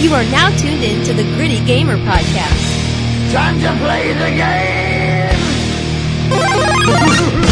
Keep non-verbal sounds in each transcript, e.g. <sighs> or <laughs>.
You are now tuned in to the Gritty Gamer Podcast. Time to play the game! <laughs>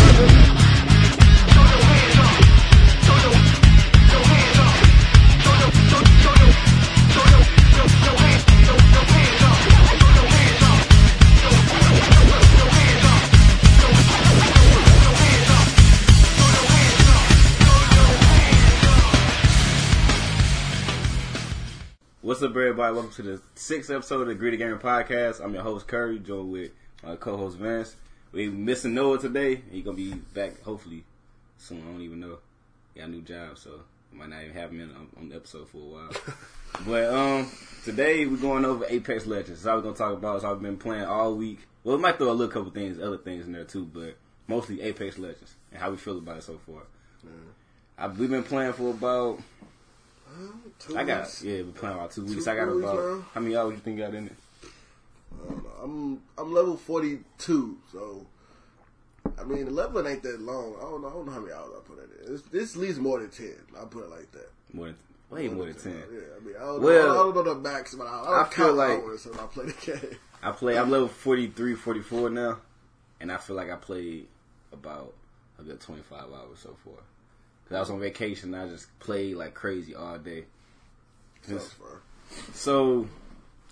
What's up, everybody? Welcome to the sixth episode of the Gritty Gamer Podcast. I'm your host Curry, joined with my co-host Vance. We missing Noah today. He gonna be back hopefully soon. I don't even know. He got a new job, so we might not even have him in on, on the episode for a while. <laughs> but um, today we're going over Apex Legends. That's all we're gonna talk about. So I've been playing all week. Well, we might throw a little couple things, other things in there too, but mostly Apex Legends and how we feel about it so far. I, we've been playing for about Two I got weeks. yeah, we playing about two weeks. Two I got about now. how many hours you think you got in it? Um, I'm I'm level forty two, so I mean the leveling ain't that long. I don't know. I don't know how many hours I put in it. It's, it's at least more than ten. I'll put it like that. More than way more than ten. Yeah, I mean I don't, Well, know, I don't know the max, but I, I don't I feel like- when I play the game. I play. I'm level 43, 44 now, and I feel like I played about a good twenty five hours so far. Cause I was on vacation, and I just played like crazy all day. Fun. So,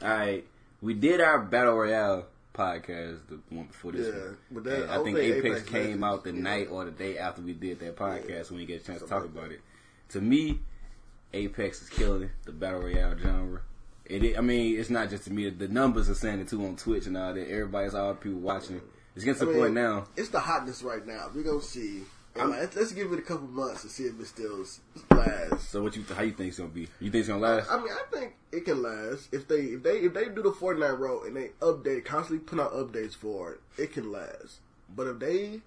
I we did our battle royale podcast, the one before this Yeah, one. but that- I I think Apex, Apex came Legends- out the yeah. night or the day after we did that podcast Yeah. when we get a chance to talk like about it. To me, Apex is killing the battle royale genre. It, I mean, it's not just to me. The numbers are saying it too on Twitch and all that. Everybody's all people watching. It's getting to I the mean, point now. It's the hotness right now. We're gonna see. I'm- let's give it a couple months to see if it still lasts. So, what you how you think it's gonna be? You think it's gonna last? I mean, I think it can last if they if they if they do the Fortnite road and they update constantly put out updates for it, it can last. But if they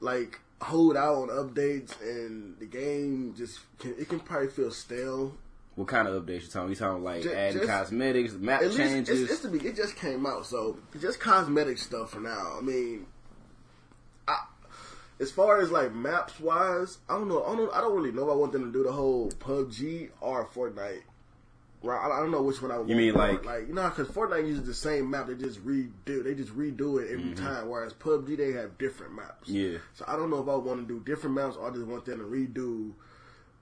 like hold out on updates and the game just can, it can probably feel stale. What kind of updates you talking? You talking like Ju- adding just- cosmetics, map changes? it's, it's be it just came out, so just cosmetic stuff for now. I mean, as far as like maps wise, I don't know. I don't. I don't really know. if I want them to do the whole PUBG or Fortnite. Right, I don't know which one I would. You mean like- like you know because Fortnite uses the same map. They just redo. They just redo it every time. Whereas PUBG they have different maps. Mm-hmm. Yeah. So I don't know if I want to do different maps or I just want them to redo.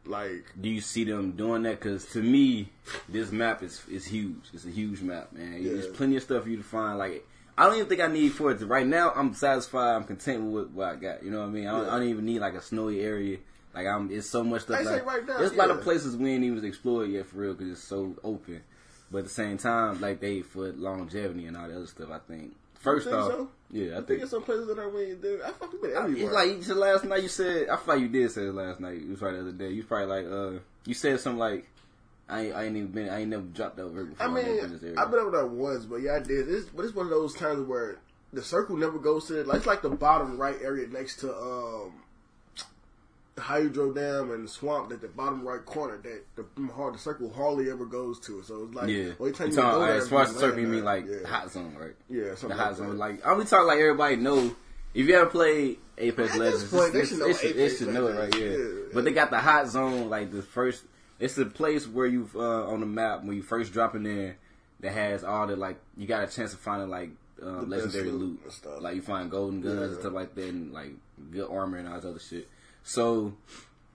Like Do you see them doing that? Because to me, this map is is huge. It's a huge map, man. There's plenty of stuff for you to find. Like I don't even think I need for it. To, right now, I'm satisfied. I'm content with what I got. You know what I mean? I don't, I don't even need like a snowy area. Like I'm, it's so much stuff. I say Like, right now, there's a lot of places we ain't even explored yet for real because it's so open. But at the same time, like they for longevity and all the other stuff, I think. First think off, so? yeah, I think think there's some places that I really do. I fucking been it's like you said last night. You said I thought you did say it last night. It was probably the other day. You was probably like uh, you said something like I ain't, I ain't even been I ain't never dropped over before. I mean. I've been over there once, but yeah, I did. It's, but it's one of those times where the circle never goes to it. Like, it's like the bottom right area next to um, Hydro Dam and Swamp, at the bottom right corner that the hard the circle hardly ever goes to. So it's like, yeah. well, you You talking- go as far as the circle, you mean like yeah. hot zone, right? Yeah, The hot like zone. that. Like I'm talking like everybody know. If you ever played Apex Legends, point, they should know they Apex should know it right here. Yeah. But they got the hot zone, like the first. It's a place where you uh, on the map when you first drop in there that has all the like you got a chance of finding like um, legendary loot loot. Like you find golden guns and stuff like that, and like good armor and all this other shit. So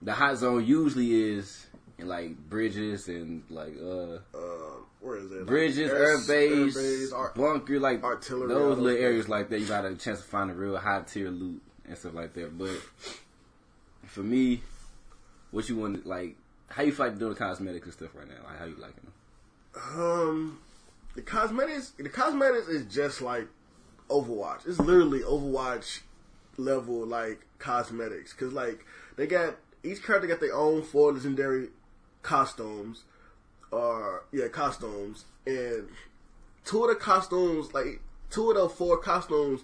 the hot zone usually is in like bridges and like uh Uh, where is it? Like, bridges, air- air base, airbase, ar- bunker, like artillery, those little areas like that. You got a chance to find a real high tier loot and stuff like that. But for me, what you want, like, how you feel like doing cosmetics and stuff right now? Like, how you liking them? Um, the cosmetics, the cosmetics is just like Overwatch. It's literally Overwatch level like cosmetics because like they got each character got their own four legendary costumes, or yeah, costumes, and two of the costumes like two of the four costumes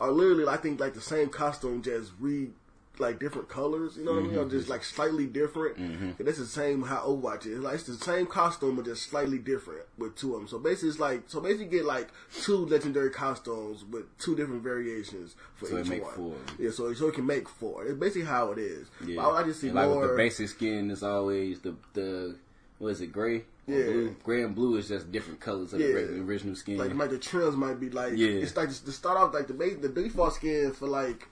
are literally I think like the same costume just re like different colors, you know what I mean? Mm-hmm. Or just like slightly different. Mm-hmm. And that's the same how Overwatch is. Like it's the same costume but just slightly different with two of them. So basically it's like so basically you get like two legendary costumes with two different variations for So each make one. four. Yeah, so so it can make four. It's basically how it is. Yeah, But I, I just see And, like more with the basic skin is always the the what is it gray? Yeah. blue. Gray and blue is just different colors of the Yeah. regular original skin. Like might the trims might be like Yeah. it's like to start off like the base, the default skin for like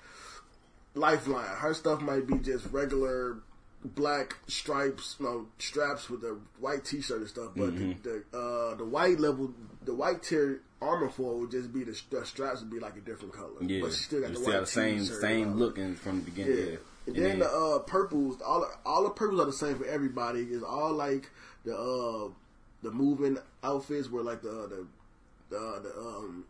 Lifeline. Her stuff might be just regular black stripes, no straps with a white T-shirt and stuff. But Mm-hmm. the the, uh, the white level, the white tier armor for would just be the, the straps would be like a different color. yeah, but she still got you the still white same same looking from the beginning. Yeah. Yeah, And And then the uh, purples, all the, all the purples are the same for everybody. It's all like the uh, the moving outfits where like the the the, the um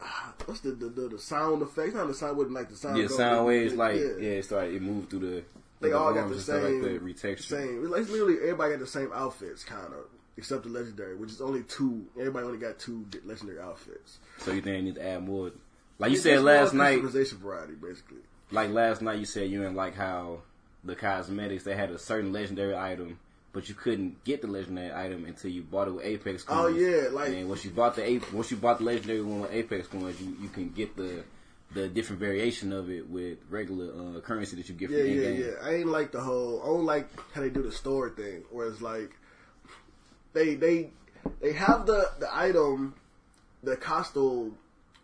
<sighs> what's the the, the the sound effects? Not the sound wouldn't like the sound. yeah, sound waves like yeah. yeah, it started it moved through the. They the all got the same, like retexture. same. It's like literally everybody got the same outfits, kind of, except the legendary, which is only two. Everybody only got two legendary outfits. So you think they need to add more? Like you It's said last night, customization variety, basically. like last night you said you didn't like how the cosmetics they had a certain legendary item, but you couldn't get the legendary item until you bought it with Apex coins. Oh, yeah, like- and once you bought the Ape, once you bought the legendary one with Apex coins, you, you can get the the different variation of it with regular uh, currency that you get from Yeah, in yeah, game. yeah. I ain't like the whole. I don't like how they do the store thing, where it's like they they they have the the item, the costume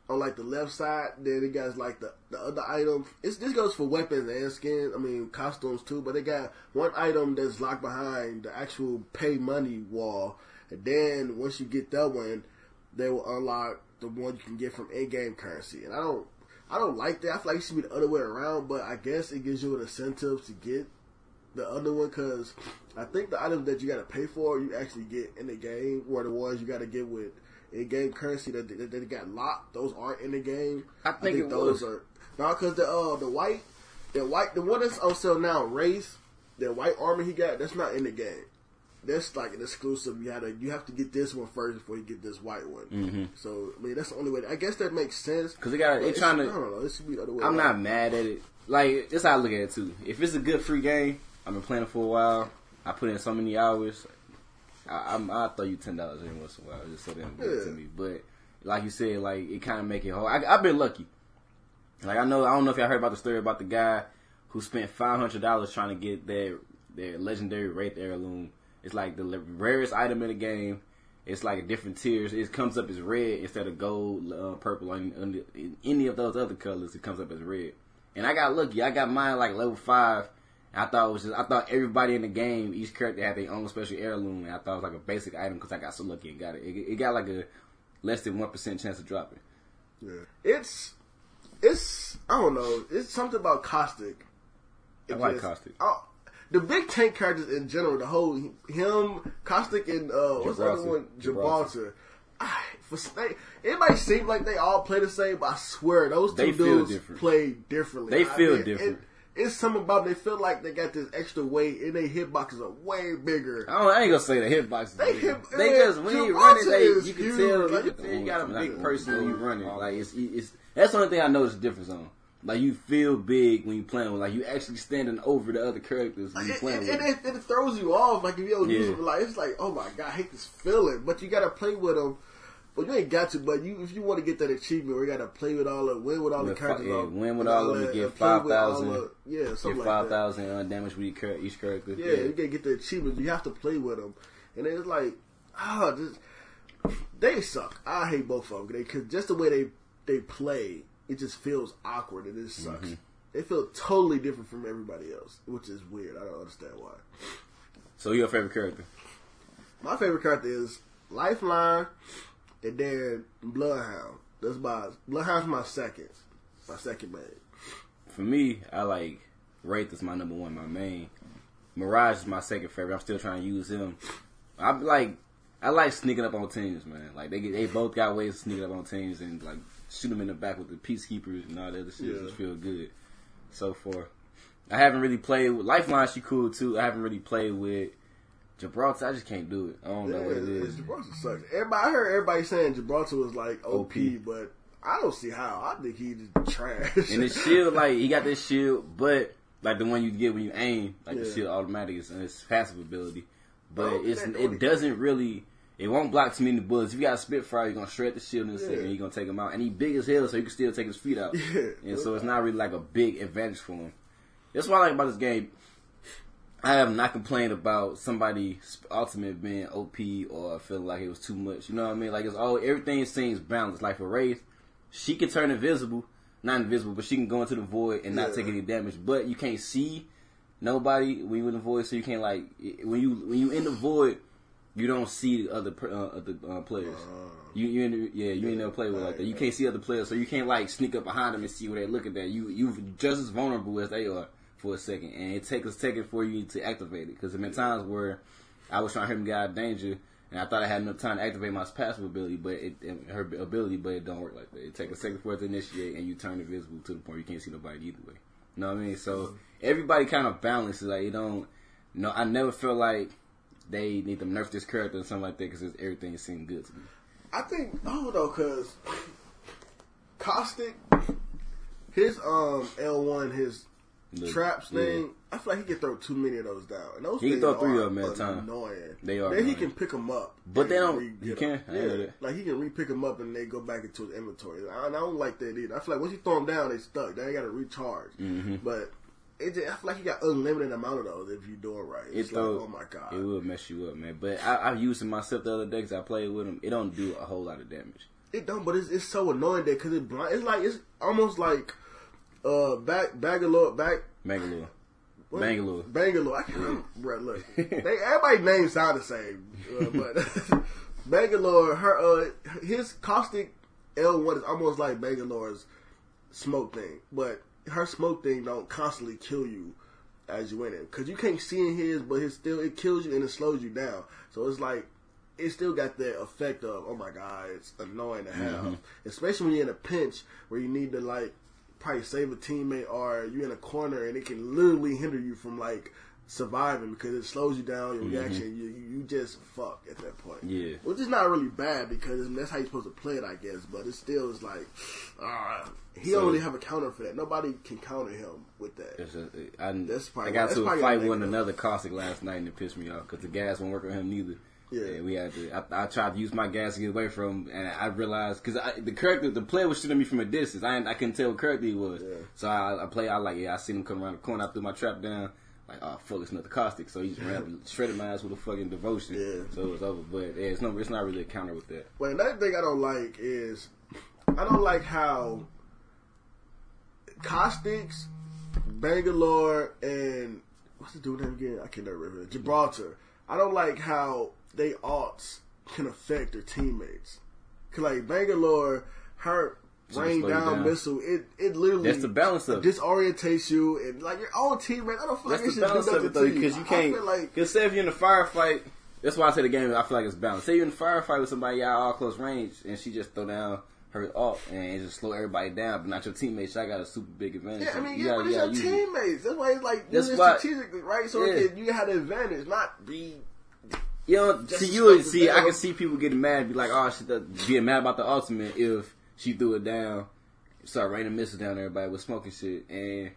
on like the left side. Then it got like the the other item. It's this goes for weapons and skin. I mean costumes too. But they got one item that's locked behind the actual pay money wall, and then once you get that one, they will unlock the one you can get from in-game currency. And I don't. I don't like that. I feel like it should be the other way around, but I guess it gives you an incentive to get the other one because I think the items that you got to pay for you actually get in the game, where the ones you got to get with in-game currency that, that, that got locked, those aren't in the game. I think it those was. are no, because the uh the white, the white, the one that's on sale now, Wraith, the white armor he got, that's not in the game. That's like an exclusive. You had to you have to get this one first before you get this white one. Mm-hmm. So I mean that's the only way. I guess that makes sense. Cause they got But they it's- trying I to. don't know. It should be the other way. I'm not mad at it. Like that's how I look at it too. If it's a good free game, I've been playing it for a while. I put in so many hours. I, I'm, I'll throw you ten dollars every once in a while just so they don't give it to me. But like you said, like it kind of make it hard. I, I've been lucky. Like I know, I don't know if y'all heard about the story about the guy who spent five hundred dollars trying to get their their legendary Wraith heirloom. It's like the rarest item in the game. It's like a different tiers. It comes up as red instead of gold, uh, purple, or any, any of those other colors. It comes up as red. And I got lucky. I got mine like level five. I thought it was just. I thought everybody in the game, each character had their own special heirloom. And I thought it was like a basic item because I got so lucky and got it. It, it got like a less than one percent chance of dropping. Yeah. It's it's I don't know. It's something about Caustic. I like Caustic. oh, the big tank characters in general, the whole him, Caustic, and uh, what's the other one? Gibraltar. Gibraltar. I, for they, it might seem like they all play the same, but I swear those two dudes different. play differently. They I feel mean, different. It, it's something about them, they feel like they got this extra weight, and their hitboxes are way bigger. I, don't, I ain't gonna say the hitboxes. They They, hit- they uh, just when you run it, they you can huge. tell. You Like, can you got a big person when you running. Like it's it's that's the only thing I noticed the difference on. Like you feel big when you playing with. Like you actually standing over the other characters when you It, playing it, with. it, it, it throws you off. Like if you don't use Yeah. like it's like, oh my god, I hate this feeling. But you gotta play with them. But you ain't got to. But you, if you want to get that achievement, we gotta play with all the win with all the With fi- characters. yeah, all- win with all of them, get all 5,000, the- Yeah, Get something five like that. thousand undamaged with each, char- each character. Yeah, you gotta get the achievements. You have to play with them, and it's like, ah, just they suck. I hate both of them because just the way they they play, it just feels awkward and it sucks. Mm-hmm. They feel totally different from everybody else, which is weird. I don't understand why. So your favorite character? My favorite character is Lifeline, and then Bloodhound. That's my Bloodhound's my second, my second main. For me, I like Wraith is my number one, my main. Mirage is my second favorite. I'm still trying to use him. I like I like sneaking up on teams, man. Like they get, they both got ways of sneaking up on teams and like shoot them in the back with the peacekeepers and all the other shit. Yeah. Just feel good. So far, I haven't really played with Lifeline. She cool too. I haven't really played with Gibraltar. I just can't do it. I don't know what it's- is. Gibraltar sucks. Everybody, I heard everybody saying Gibraltar was like OP, OP. but I don't see how. I think he's trash. And the <laughs> shield, like he got this shield, but like the one you get when you aim, like the shield automatic is it's passive ability. But Oh, it's it doesn't really it won't block too many bullets. If you got a Spitfire, you're gonna shred the shield in a Yeah. second. You're gonna take him out, and he big as hell, so you can still take his feet out. <laughs> Yeah. and so it's not really like a big advantage for him. That's what I like about this game. I have not complained about somebody's ultimate being OP or feeling like it was too much. You know what I mean? Like it's all everything seems balanced. Like for Wraith, she can turn invisible, not invisible, but she can go into the void and not Yeah. take any damage. But you can't see nobody when you in the void, so you can't like when you when you in the void, you don't see the other uh, other uh, players. you you in the, yeah you ain't never played with like that. You can't see other players, so you can't like sneak up behind them and see where they're looking at. You you just as vulnerable as they are for a second, and it takes a second for you to activate it. Because there been times where I was trying to hit him get out of danger. And I thought I had enough time to activate my passive ability, but it, it- her ability, but it don't work like that. It takes a second for it to initiate, and you turn invisible to the point you can't see nobody either way. You know what I mean? So everybody kind of balances. Like you don't. No, I never feel like they need to nerf this character or something like that because everything seemed good to me. I think oh no, cause Caustic, his um L one, his The- traps yeah. thing. I feel like he can throw too many of those down. And those He can things throw three of them at a time. Annoying. They are Then he can pick them up, But they don't- he can? Yeah, like he can re-pick them up and they go back into his inventory. I, I don't like that either. I feel like once you throw them down, they stuck. They ain't got to recharge. Mm-hmm. But it just, I feel like you got unlimited amount of those if you do it right. It It's like, throw- oh my god. It will mess you up, man. But I, I've used it myself the other day because I played with him. It don't do a whole lot of damage. It don't, but it's, it's so annoying that because it blind. It's like it's almost like uh back Bangalore back Bangalore. what? Bangalore. Bangalore. I can't remember. Bro, look, <laughs> they everybody names sound the same, uh, but <laughs> Bangalore. Her uh his caustic L one is almost like Bangalore's smoke thing, but her smoke thing don't constantly kill you as you in it because you can't see in his, but it still it kills you and it slows you down. So it's like it still got that effect of oh my god, it's annoying to have, especially when you're in a pinch where you need to like probably save a teammate or you're in a corner and it can literally hinder you from like surviving because it slows you down your reaction. You you just fuck at that point. Yeah. which is not really bad because that's how you're supposed to play it, I guess. But it still is like, ah, he So- don't really have a counter for that. Nobody can counter him with that. It's just, I, That's probably- I got that's to a fight with another caustic last night and it pissed me off because the gas won't work on him neither. Yeah. And we had to. I, I tried to use my gas to get away from, him, and I realized because the character, the player was shooting me from a distance. I I couldn't tell what character he was. Yeah. So I, I play. I like yeah. I seen him come around the corner. I threw my trap down. Like oh fuck, it's another caustic. So he just ran shredded my ass with a fucking devotion. Yeah. So it was over. But yeah, it's no, it's not really a counter with that. But another thing I don't like is I don't like how Caustics, Bangalore, and what's the dude name again? I can't remember. Gibraltar. I don't like how they alts can affect their teammates. Cause like Bangalore, her rain can slow you down, down. missile, it it literally That's the balance of disorientates you and like your own teammate. I don't feel like That's it the should balance do of nothing it though, because you can't. like Because say if you're in a firefight, that's why I say the game. I feel like it's balanced. Say you're in a firefight with somebody y'all all close range, and she just throw down her alt and just slow everybody down, but not your teammates. I got a super big advantage. Yeah, I mean, you yeah, gotta- but it's you your gotta it. teammates. That's why it's like That's why- strategically, right? So Yeah. you have the advantage, not be. You know, see, you see. I can see people getting mad, be like, "Oh, she does, getting mad about the ultimate if she threw it down, start raining missiles down everybody with smoking shit, and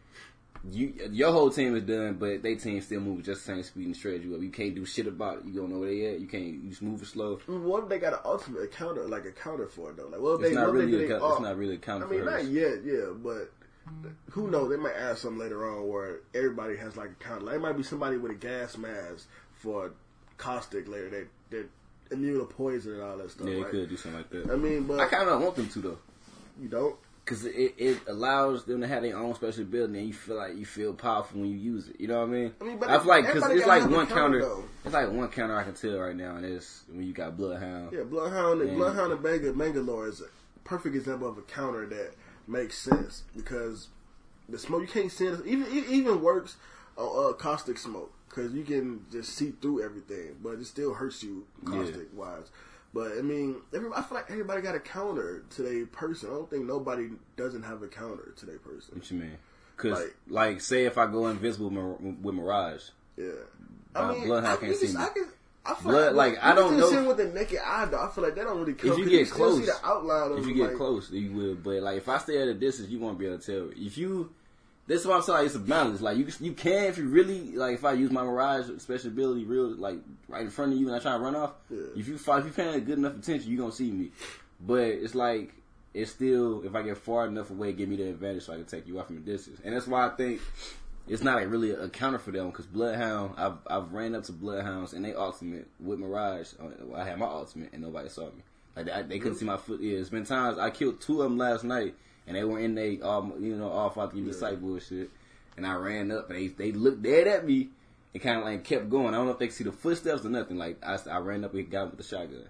you your whole team is done, but they team still moving just the same speed and shred you up. You can't do shit about it. You don't know where they at. You can't. You just moving slow. What if they got an ultimate counter, like a counter for it though? Like, well, It's they not really. they A, get co- it's not really a counter I mean, for not yet, yeah, but who knows? They might add something later on where everybody has like a counter. Like, it might be somebody with a gas mask for caustic later. That that immune to poison and all that stuff. Yeah, they right? could do something like that. I mean, but I kind of don't want them to though. you don't. Cause it, it allows them to have their own special ability, and you feel like you feel powerful when you use it. You know what I mean? I mean, but I feel like because it's like one counter, counter. It's like one counter I can tell right now, and it's when you got Bloodhound. Yeah, Bloodhound, Yeah. Bloodhound and Bang- Bangalore is a perfect example of a counter that makes sense because the smoke you can't see it. Even it even works on uh, caustic smoke because you can just see through everything, but it still hurts you caustic wise. But I mean, every, I feel like everybody got a counter to their person. I don't think nobody doesn't have a counter to their person. What you mean? Because Like- like, say if I go invisible with Mirage, Yeah, Uh, Bloodhound I, can't see me. I can, I feel Blood- like, you I don't know with the naked eye. Though I feel like that don't really come. if you get close, see the outline of if you get like, close, you will. But like if I stay at a distance, you won't be able to tell. If you, this is why I'm saying like, it's a balance. Like you, you can if you really like. If I use my Mirage special ability, real like right in front of you, and I try to run off. Yeah. If you if you paying good enough attention, you are gonna see me. But it's like it's still if I get far enough away, give me the advantage so I can take you off from a distance. And that's why I think it's not like really a counter for them because Bloodhound, I've I've ran up to Bloodhounds and they ultimate with Mirage. uh, I had my ultimate and nobody saw me. Like they, they couldn't see my foot. Yeah, it's been times I killed two of them last night and they were in they all you know all five give me sight bullshit. And I ran up and they they looked dead at me and kind of like kept going. I don't know if they could see the footsteps or nothing. Like I, I ran up and got him with the shotgun.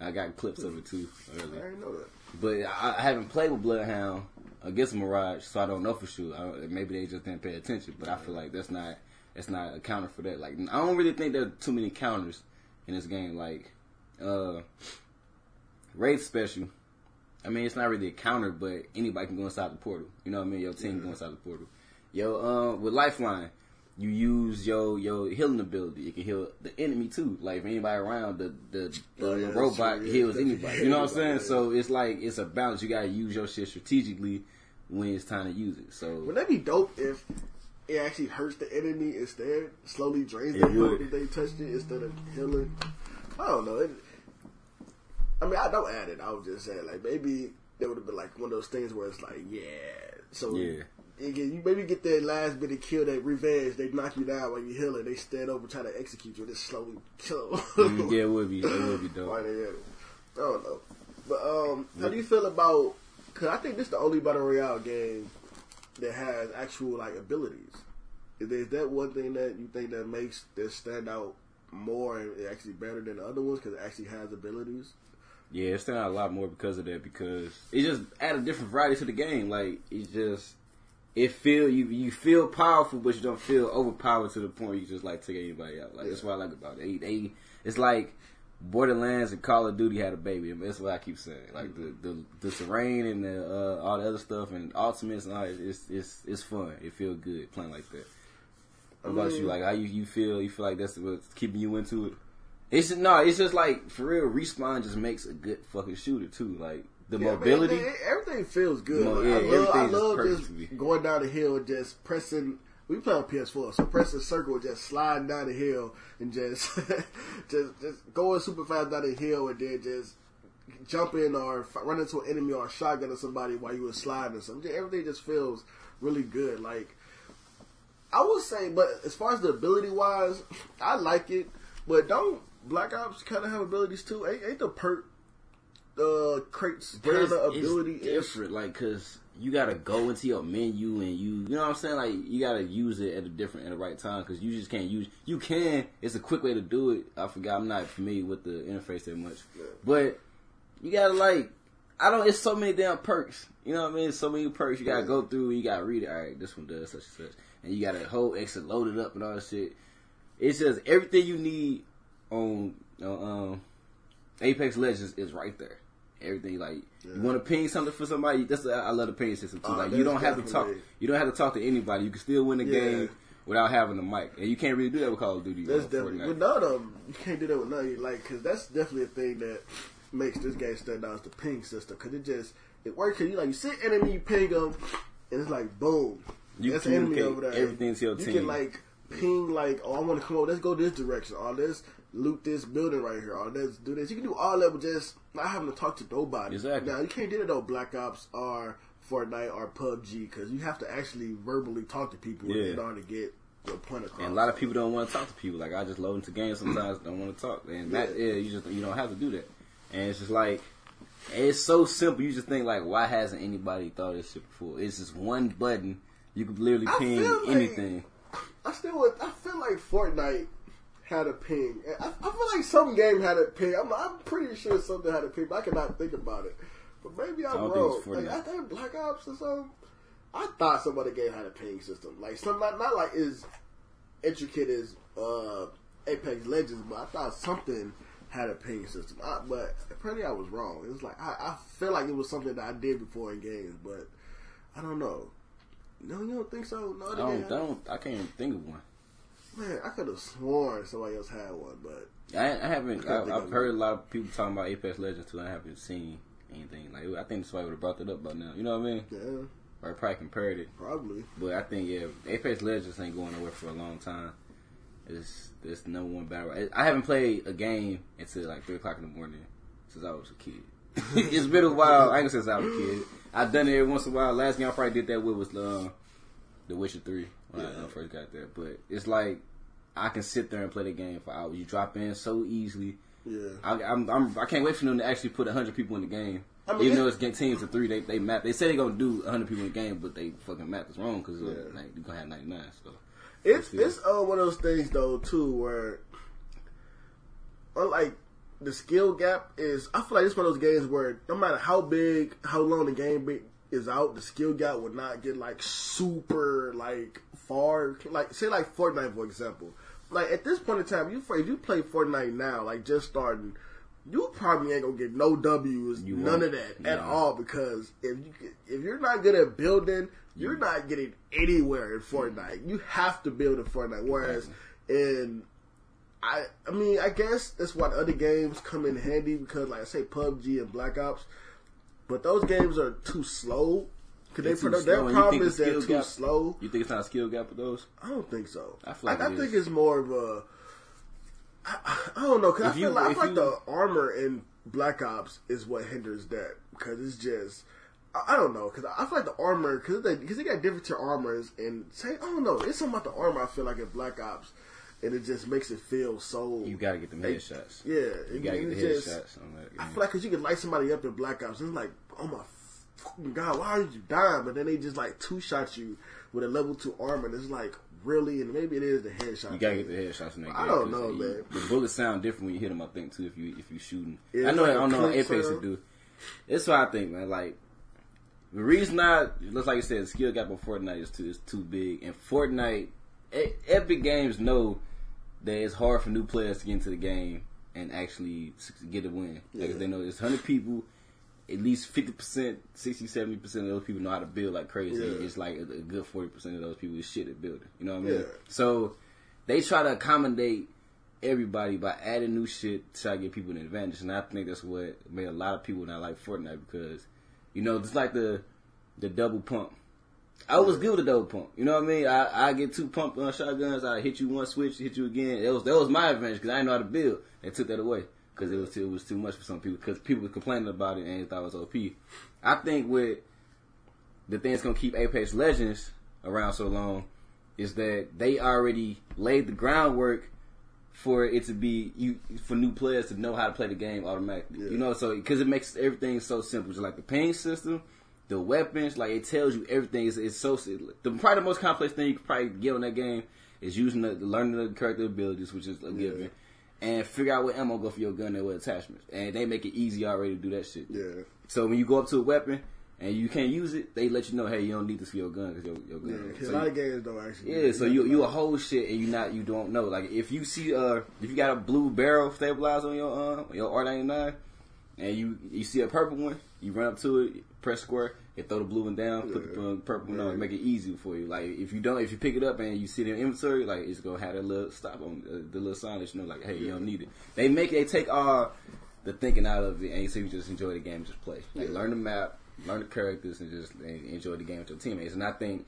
I got clips of it too I earlier. didn't know that. But I, I haven't played with Bloodhound against Mirage, so I don't know for sure. I, maybe they just didn't pay attention, but I feel like that's not that's not a counter for that. Like I don't really think there are too many counters in this game. Like uh Wraith Special. I mean, it's not really a counter, but anybody can go inside the portal. You know what I mean? Your team can go inside the portal. Yo, uh, with Lifeline, you use your your healing ability. It can heal the enemy too. Like if anybody around the the, the Oh, yeah, robot true. Yeah, heals anybody. You know what I'm saying? So it's like it's a balance. You gotta use your shit strategically when it's time to use it. So Wouldn't that be dope if it actually hurts the enemy instead? Slowly drains their health if they touched it instead of healing. I don't know. It, I mean, I don't add it. I was just saying, like maybe there would have been like one of those things where it's like, yeah. So Yeah. you, get, you maybe get that last bit of kill, that revenge. They knock you down while you healing. They stand over try to execute you. and Just slowly kill mm, yeah, it would be it would be dope. at it? I don't know. But um, how do you feel about? Cause I think this is the only battle royale game that has actual like abilities. Is, there- is that one thing that you think that makes this stand out more and actually better than the other ones because it actually has abilities? Yeah, it stand out a lot more because of that because it just add a different variety to the game. Like it just it feel you you feel powerful, but you don't feel overpowered to the point you just like take anybody out. Like that's what I like about it. They, they it's like Borderlands and Call of Duty had a baby. That's what I keep saying. Like the the, the terrain and the uh, all the other stuff and ultimates and all it's it's it's fun. It feel good playing like that. What about you? Like how you you feel? You feel like that's what's keeping you into it? It's just, no, it's just like for real. Respawn just makes a good fucking shooter too. Like the Yeah, man, mobility. everything, everything feels good. No, yeah, I love, I love just going down the hill just pressing. We play on PS4, so pressing circle, just sliding down the hill and just <laughs> just just going super fast down the hill and then just jumping or running run into an enemy or shotgun or somebody while you were sliding or something. Everything just feels really good. Like I would say, but as far as the ability wise, I like it. But don't Black Ops kind of have abilities too? Ain't, ain't the perk uh crates kind it's, of it's ability different, like, cause you gotta go into your menu and you, you know what I'm saying? Like, you gotta use it at a different, at the right time, cause you just can't use. You can. It's a quick way to do it. I forgot. I'm not familiar with the interface that much, but you gotta like. I don't. It's so many damn perks. You know what I mean? So many perks you gotta go through. You gotta read it. All right, this one does such and such, and you got a whole exit loaded up and all that shit. It's just everything you need on, um, Apex Legends is right there. Everything like you want to ping something for somebody. That's I love the ping system too. Oh, like you don't have to talk. You don't have to talk to anybody. You can still win the Yeah. game without having a mic, and you can't really do that with Call of Duty. That's definitely. Fortnite. With none of them, you can't do that with none. of you, Like, cause that's definitely a thing that makes this game stand out is the ping system. Cause it just it works. Cause you like you an enemy, you ping them, and it's like boom. You that's enemy over there. everything to your you team. You can like ping like, oh, I want to come over. Let's go this direction. Or let's loot this building right here. Or let's do this. You can do all that with just not having to talk to nobody. Exactly. Now you can't do that though. Black Ops or Fortnite or PUBG because you have to actually verbally talk to people Yeah. in order to get your point across. And a lot of people don't want to talk to people. Like I just load into games sometimes, don't want to talk. And that, Yeah. you just you don't have to do that. And it's just like it's so simple. You just think like, why hasn't anybody thought of this shit before? It's just one button. You can literally ping like- anything. I still. I feel like Fortnite had a ping. I, I feel like some game had a ping. I'm, I'm pretty sure something had a ping, but I cannot think about it. But maybe I'm I don't think wrong. Like, I think Black Ops or something. I thought some other game had a ping system, like some not not like as intricate as uh, Apex Legends, but I thought something had a ping system. I, but apparently, I was wrong. It was like I, I feel like it was something that I did before in games, but I don't know. No, you don't think so? No, I don't, I don't, I can't even think of one. Man, I could have sworn somebody else had one, but I, I haven't. I I've heard it. a lot of people talking about Apex Legends too. I haven't seen anything like. I think why would have brought that up by now. You know what I mean? yeah, Or I probably compared it. probably. But I think yeah, Apex Legends ain't going nowhere for a long time. It's it's the number one battle. I- I haven't played a game until like three o'clock in the morning since I was a kid. <laughs> it's been a while. I ain't since I was a kid. I've done it every once in a while. Last game I probably did that with was uh, The Witcher Three when I Yeah. first got there. But it's like I can sit there and play the game for hours. You drop in so easily. Yeah. I, I'm, I'm I can't wait for them to actually put hundred people in the game. I mean, Even though it's teams of three, they they map. They say they're gonna do hundred people in the game, but they fucking mapped us wrong because Yeah. like, you're gonna have ninety nine. So It's it's uh, one of those things though too where, unlike the skill gap is, I feel like it's one of those games where no matter how big, how long the game be, is out, the skill gap would not get like super like far. Like say like Fortnite for example. Like at this point in time, you if you play Fortnite now, like just starting. You probably ain't gonna get no W's, You none won't. of that at all because if you if you're not good at building, you're not getting anywhere in Fortnite. You have to build in Fortnite. Whereas in I I mean I guess that's why the other games come in handy because like I say PUBG and Black Ops, but those games are too slow. Cause They're they put their slow, problem is the they're too gap- slow. you think it's not a skill gap with those? I don't think so. I feel like I, it think it's more of a. I, I don't know because I feel you- like, I feel like the armor in Black Ops is what hinders that because it's just. I, I don't know because I feel like the armor because they because they got different tier armors and say I don't know it's something about the armor I feel like in Black Ops and it just makes it feel so You gotta get Hey, headshots. yeah You gotta get the headshots. I feel like because you can light somebody up in Black Ops, and it's like, oh my god, why are you dying? But then they just like two shot you with a level two armor, and it's like really, and maybe it is the headshot. You gotta get the headshots in that game. I don't know, man. The bullets sound different when you hit them. I think too. If you if you shooting, Yeah, I know. like I don't know. Apex to do. That's what I think, man. Like the reason I looks like you said, the skill gap on Fortnite is too is too big, and Fortnite, E- Epic Games know that it's hard for new players to get into the game and actually get a win. Like Yeah. they know it's hundred people. At least 50%, 60, 70% of those people know how to build like crazy. Yeah. It's like a, a good 40% of those people is shit at building. You know what I mean? Yeah. So they try to accommodate everybody by adding new shit to try to give people an advantage. And I think that's what made a lot of people not like Fortnite because, you know, it's like the the double pump. I was good with the double pump. You know what I mean? I, I get two pump uh, shotguns. I hit you one switch, hit you again. That was that was my advantage because I didn't know how to build. They took that away because it was too, it was too much for some people because people were complaining about it and they thought it was OP. I think with the thing that's gonna keep Apex Legends around so long is that they already laid the groundwork for it to be you for new players to know how to play the game automatically. Yeah. You know, so because it makes everything so simple. Just like the ping system, the weapons, like it tells you everything. It's, it's so the probably the most complex thing you could probably get on that game is using the, the learning the character abilities, which is a given, and figure out what ammo go for your gun and what attachments. And they make it easy already to do that shit. Yeah, So when you go up to a weapon and you can't use it, they let you know, hey, you don't need this for your gun because your, your yeah. gun. 'cause So a lot you- of games don't actually. yeah, so you you a whole shit and you not you don't know. Like if you see uh if you got a blue barrel stabilizer on your uh your R ninety nine and you you see a purple one, you run up to it, press square, throw the blue one down, put the purple one on, Yeah. and make it easy for you. Like if you don't, if you pick it up and you see in inventory, like it's gonna have that little stop on uh, the little sign that you know, like hey, you don't need it. They make they take all the thinking out of it, and so you just enjoy the game, just play, like Yeah. learn the map, learn the characters, and just and enjoy the game with your teammates. And I think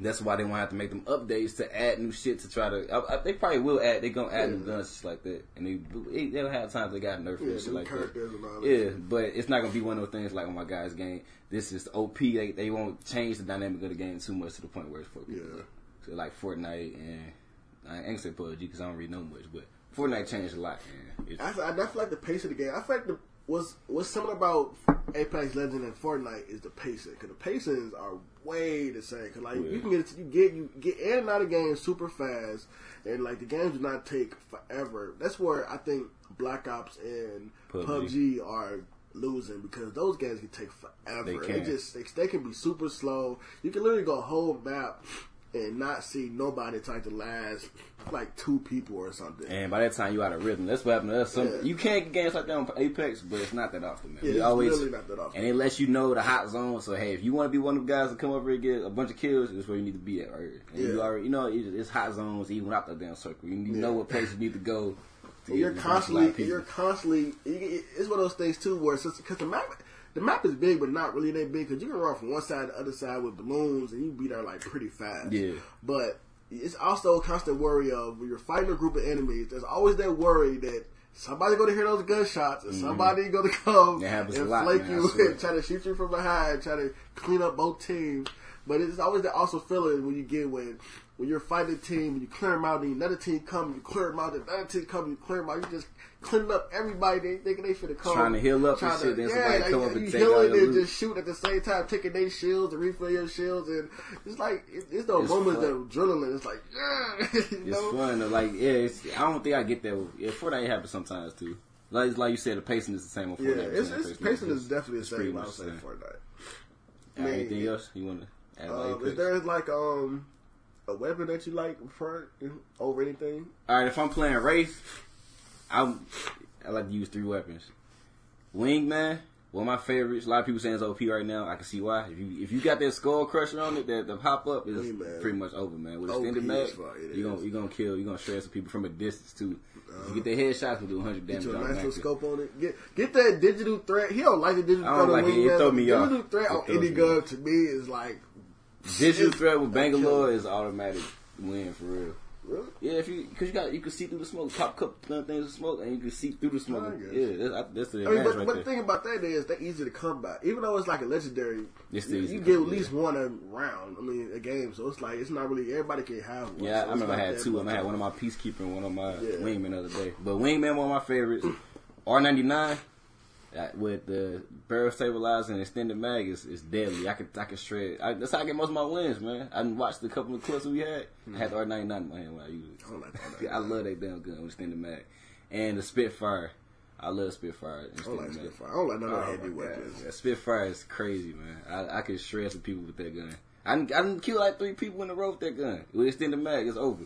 that's why they want to have to make them updates to add new shit to try to. I, I, they probably will add. They gonna add new guns just like that, and they they'll have times they got nerfed Yeah, and shit like that. characters and all that. Yeah, but it's not gonna be one of those things like, oh my guy's game. This is OP. They they won't change the dynamic of the game too much to the point where it's for people. Yeah. So like Fortnite and I ain't gonna say PUBG because I don't really know much, but Fortnite changed a lot. Man. It's, I, I, I feel like the pace of the game. I feel like the what's what's something about Apex Legends and Fortnite is the pacing because the pacings are way the same. Cause like Yeah. you can get you get you get in and out of games super fast, and like the games do not take forever. That's where I think Black Ops and PUBG. PUBG, are losing because those games can take forever. They They, can. just they, they can be super slow. You can literally go a whole map. And not see nobody it's like the last like two people or something. and by that time you out of rhythm. That's what happened to us. Some Yeah. you can't get games like that on Apex, but it's not that often, man. Yeah, it's always literally not that often. and it lets you know the hot zone. So hey, if you want to be one of the guys to come over and get a bunch of kills, that's where you need to be at right here. And you Yeah. already, you know, it- it's hot zones even out the damn circle. You to know what place you need to go. <laughs> To you're constantly, lot of you're constantly. It's one of those things too, where because the map, the map is big, but not really that big. Because you can run from one side to the other side with balloons, and you be there like pretty fast. Yeah. But it's also a constant worry of when you're fighting a group of enemies. There's always that worry that somebody going to hear those gunshots, and somebody going to come and flake man, you and try to shoot you from behind, try to clean up both teams. But it's always that awesome feeling when you get when when you're fighting a team and you clear them out, and another team come, you clear them out, and another team come, you clear them out. You just cleaning up everybody. They thinking they finna come, Trying to heal up and shit, then somebody like, come up and you take healing and loot. just shoot at the same time, taking their shields and refill your shields, and it's like it, it's those It's moments fun. of adrenaline. It's like yeah, <laughs> you It's know? fun. Though. Like, yeah, it's, I don't think I get that. With, yeah, Fortnite happens sometimes too. Like, like you said, the pacing is the same on Yeah, Fortnite. it's, it's pacing is definitely the same. I would say. Fortnite. Anything else you want to add? Um, is there like um a weapon that you like prefer over anything? All right, if I'm playing Wraith, I'm I like to use three weapons. Wingman, one of my favorites. A lot of people saying it's OP right now. I can see why. If you if you got that skull crusher on it, that the pop up is Wingman. pretty much over, man. With extended mag, fuck, it you gonna you gonna kill, you gonna shred some people from a distance too. If you get their headshots, will do 100 damage. you a nice scope on it. Get get that digital threat. He don't like the digital I don't like it. It throw me off. digital threat on any gun to me is like Digital threat with Bangalore is automatic win for real. Really. Yeah, if you because you got you can see through the smoke, pop couple things of smoke, and you can see through the smoke. Yeah, that's, that's the I mean, but, right but the thing about that is they're easy to come by. Even though it's like a legendary, It's you, you get at least one a round. I mean, a game. So it's like it's not really everybody can have one. Yeah, so I remember I had two. I had one of my peacekeeper and one of my Yeah. wingman the other day. But wingman one of my favorites. <clears throat> R ninety nine with the barrel stabilizer and extended mag is, is deadly. I could I could shred. I, that's how I get most of my wins, man. I watched a couple of clips we had. I had the R ninety nine in my hand when I used it. I like <laughs> I love that damn gun with extended mag and the Spitfire. I love Spitfire. I don't like. Spitfire. I don't like none of Oh heavy weapons. Yeah, Spitfire is crazy, man. I, I could shred some people with that gun. I didn't, I didn't kill like three people in a row with that gun. With extended mag, it's over.